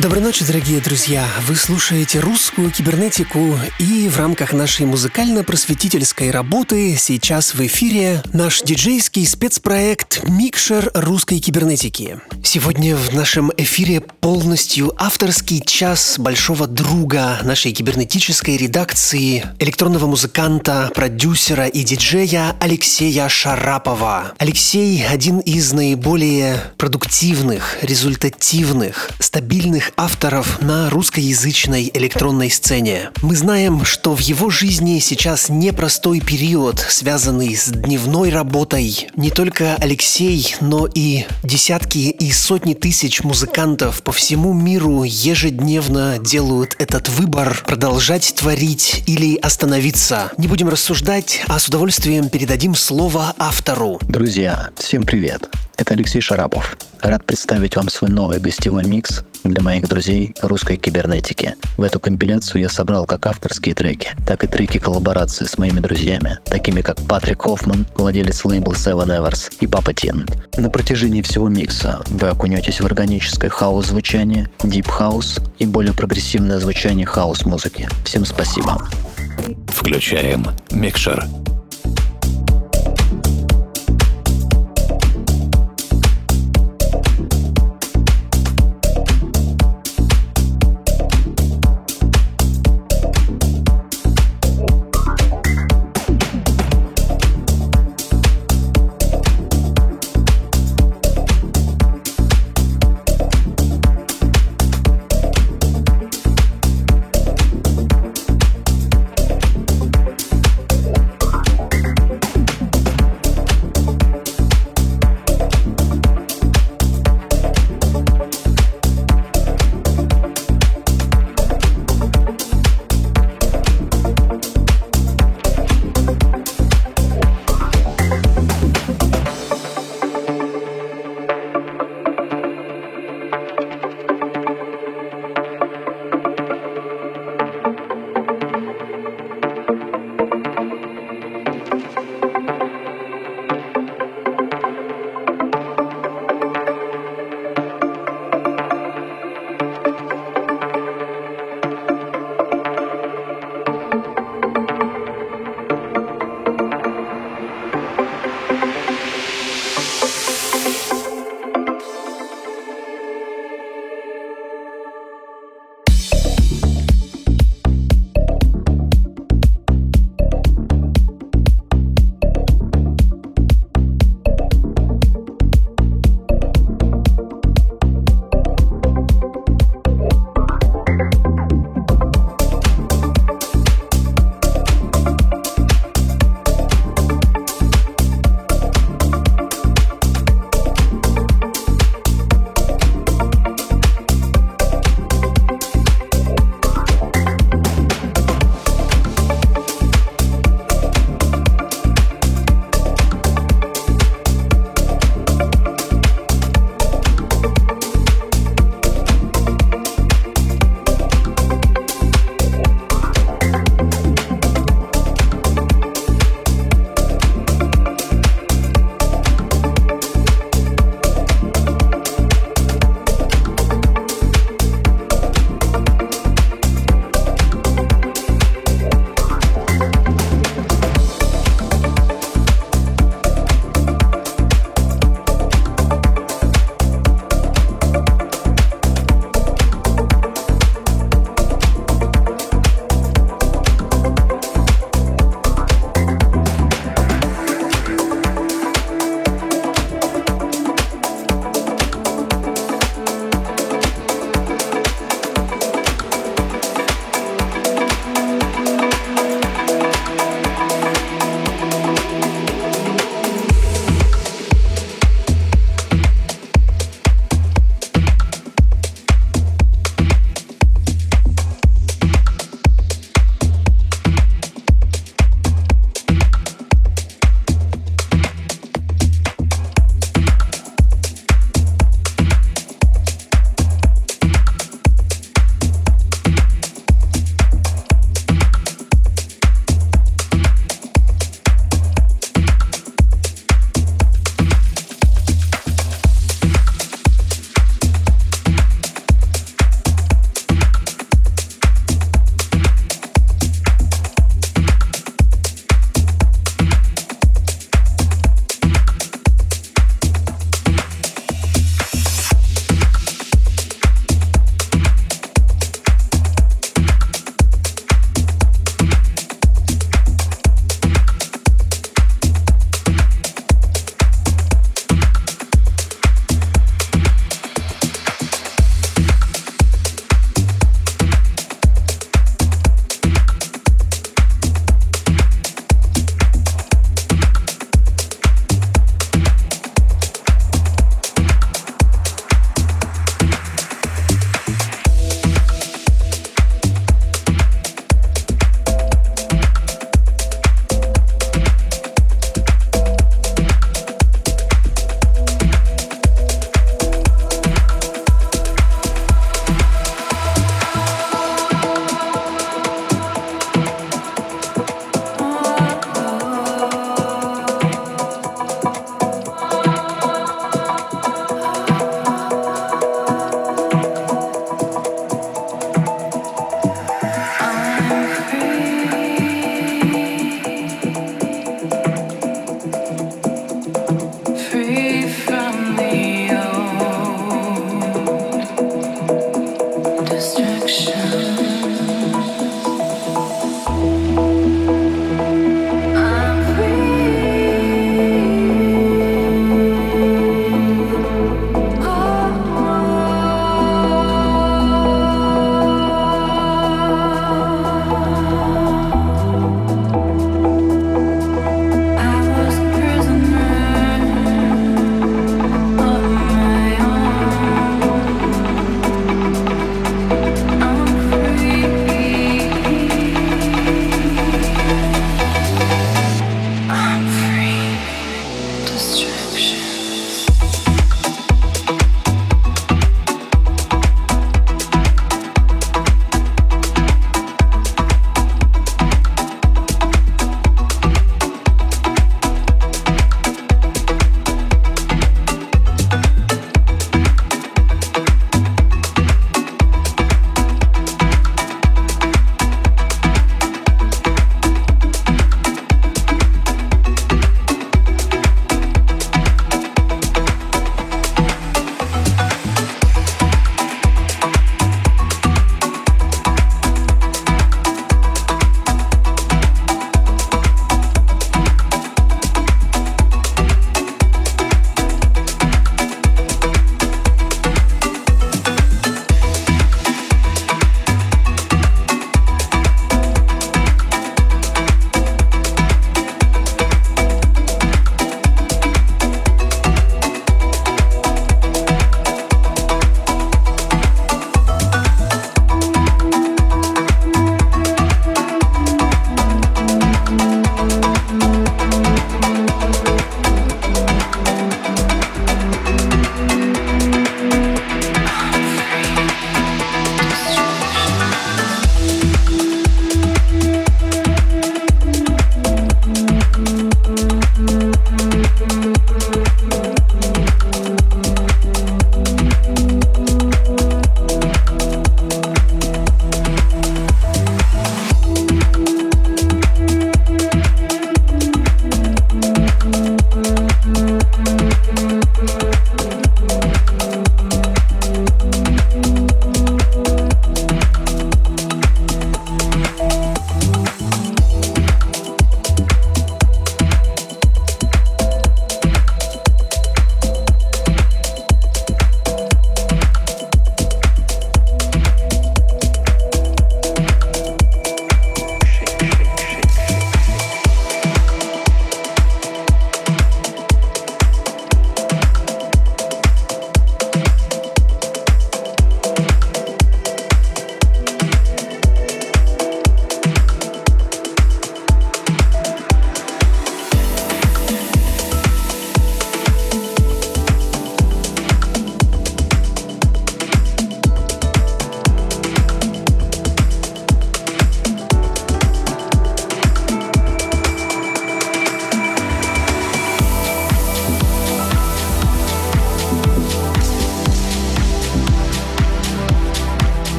Доброй ночи, дорогие друзья! Вы слушаете русскую кибернетику, и в рамках нашей музыкально-просветительской работы сейчас в эфире наш диджейский спецпроект «Микшер русской кибернетики». Сегодня в нашем эфире полностью авторский час большого друга нашей кибернетической редакции, электронного музыканта, продюсера и диджея Алексея Шарапова. Алексей – один из наиболее продуктивных, результативных, стабильных авторов на русскоязычной электронной сцене. Мы знаем, что в его жизни сейчас непростой период, связанный с дневной работой. Не только Алексей, но и десятки и сотни тысяч музыкантов по всему миру ежедневно делают этот выбор продолжать творить или остановиться. Не будем рассуждать, а с удовольствием передадим слово автору. Друзья, всем привет! Это Алексей Шарапов. Рад представить вам свой новый гостевой микс для моих друзей русской кибернетики. В эту компиляцию я собрал как авторские треки, так и треки коллаборации с моими друзьями, такими как Патрик Хоффман, владелец лейбла Seven Evers, и Папа Тин. На протяжении всего микса вы окунетесь в органическое хаус-звучание, дип-хаус и более прогрессивное звучание хаус-музыки. Всем спасибо. Включаем микшер.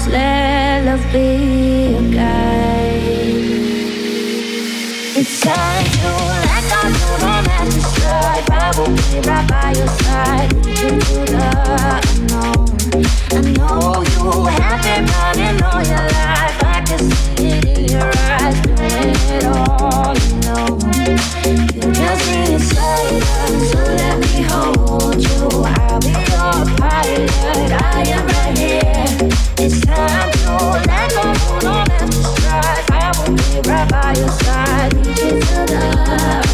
just let love be your guide. It's time to let go. I will be right by your side. The unknown. I know you have been running all your life. I can see it in your eyes, doing it all alone. You just so let me hold you. I'll be your pilot. I am right here. Right by your side, reaching to the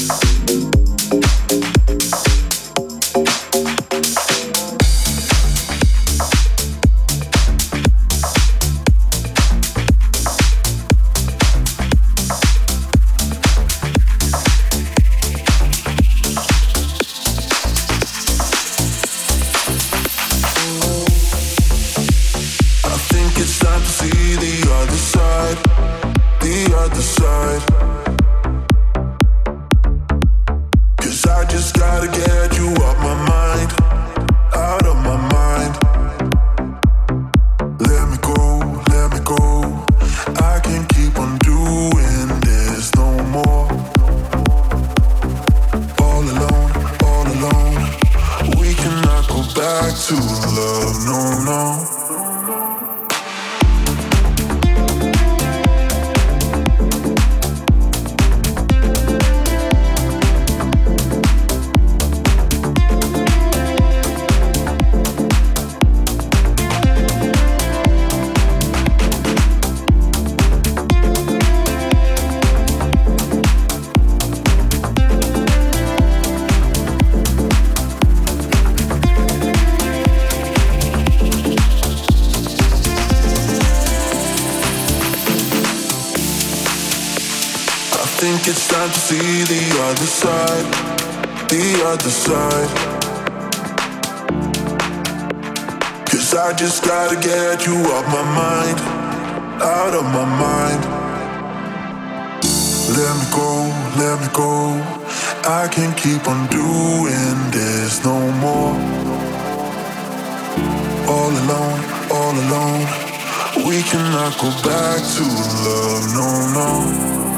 Peace. other side. Cause I just gotta get you off my mind, out of my mind. Let me go, let me go. I can't keep on doing this no more. All alone, all alone. We cannot go back to love, no, no.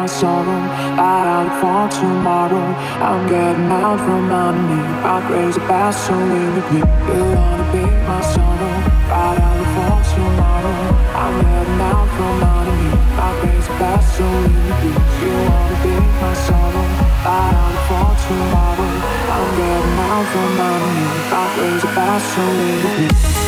My sorrow. Right out for tomorrow. I'm getting out from under me. My crazy past, so leave me please. You wanna be my sorrow. Right out for tomorrow. I'm getting out from under me. My crazy past, so leave me please. You wanna be my sorrow. Right out for tomorrow. I'm getting out from under me. My crazy past, so leave me please.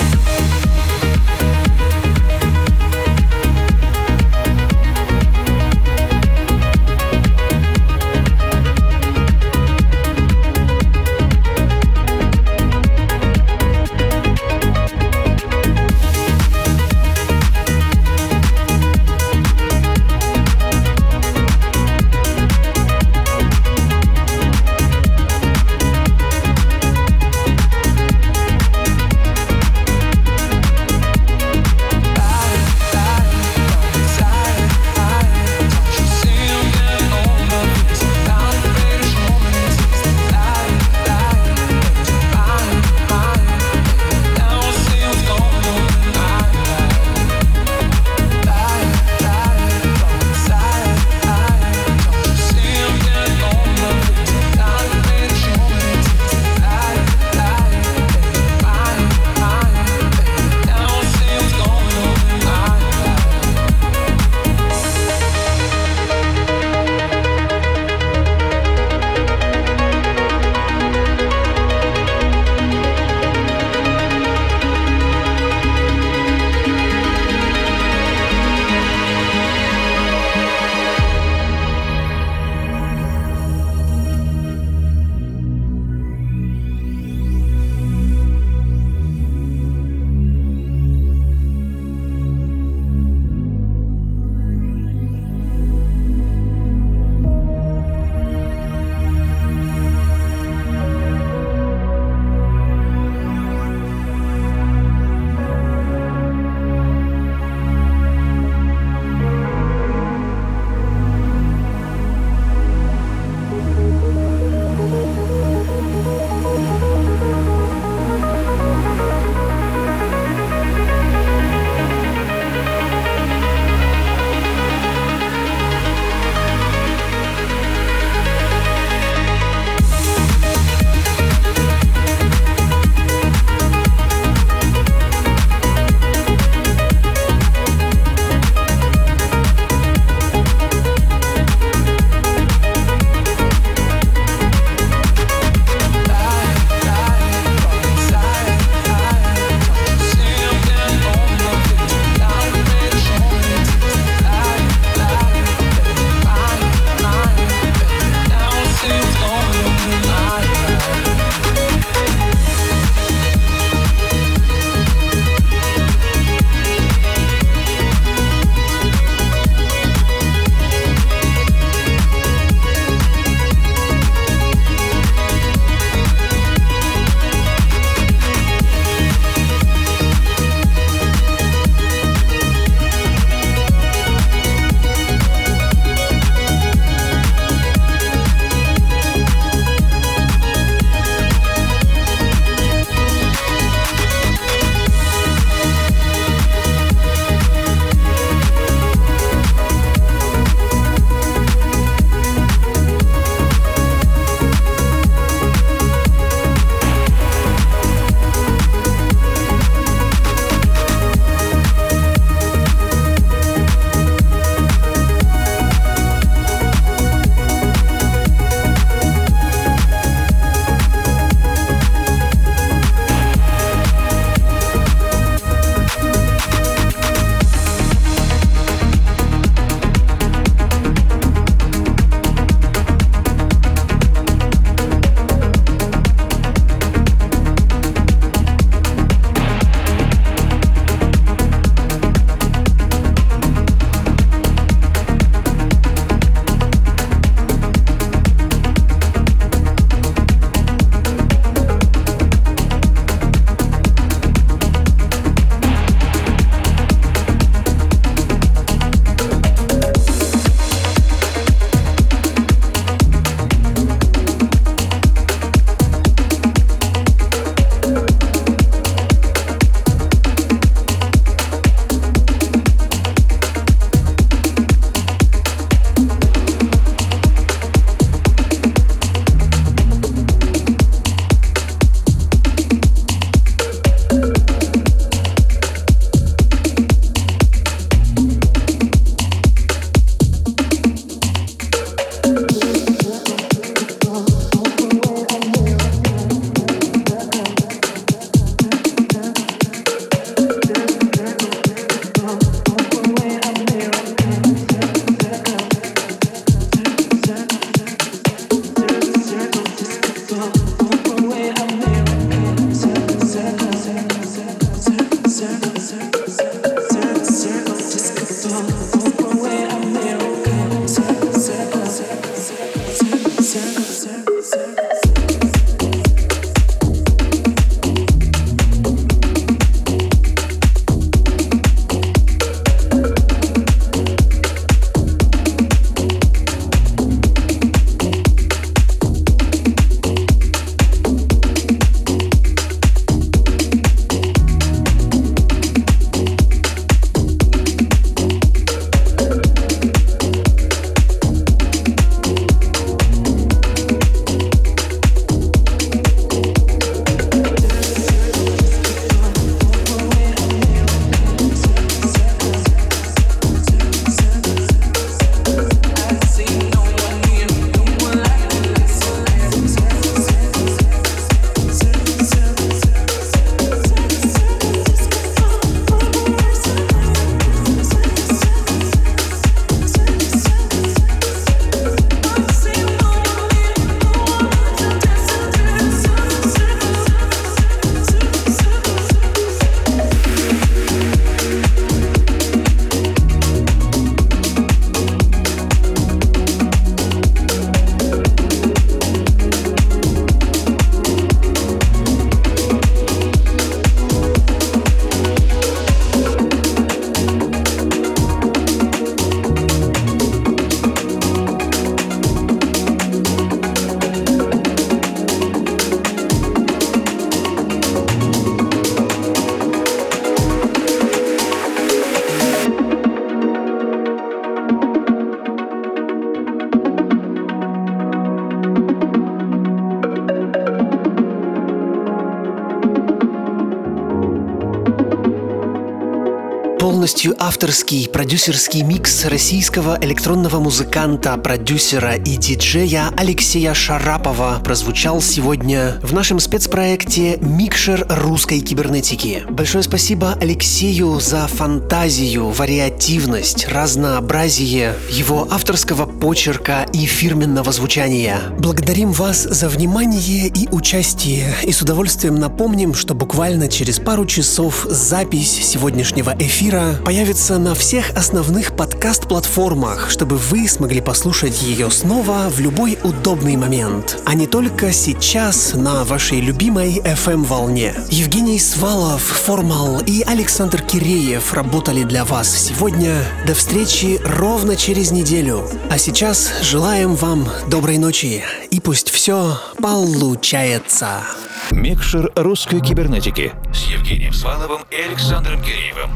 Полностью авторский продюсерский микс российского электронного музыканта, продюсера и диджея Алексея Шарапова прозвучал сегодня в нашем спецпроекте «Микшер русской кибернетики». Большое спасибо Алексею за фантазию, вариативность, разнообразие его авторского почерка и фирменного звучания. Благодарим вас за внимание и участие, и с удовольствием напомним, что буквально через пару часов запись сегодняшнего эфира появится на всех основных подкаст-платформах, чтобы вы смогли послушать ее снова в любой удобный момент, а не только сейчас на вашей любимой FM-волне. Евгений Свалов, Формал и Александр Киреев работали для вас сегодня. До встречи ровно через неделю. А сейчас желаем вам доброй ночи и пусть все получается. Микшер русской кибернетики с Евгением Сваловым и Александром Киреевым.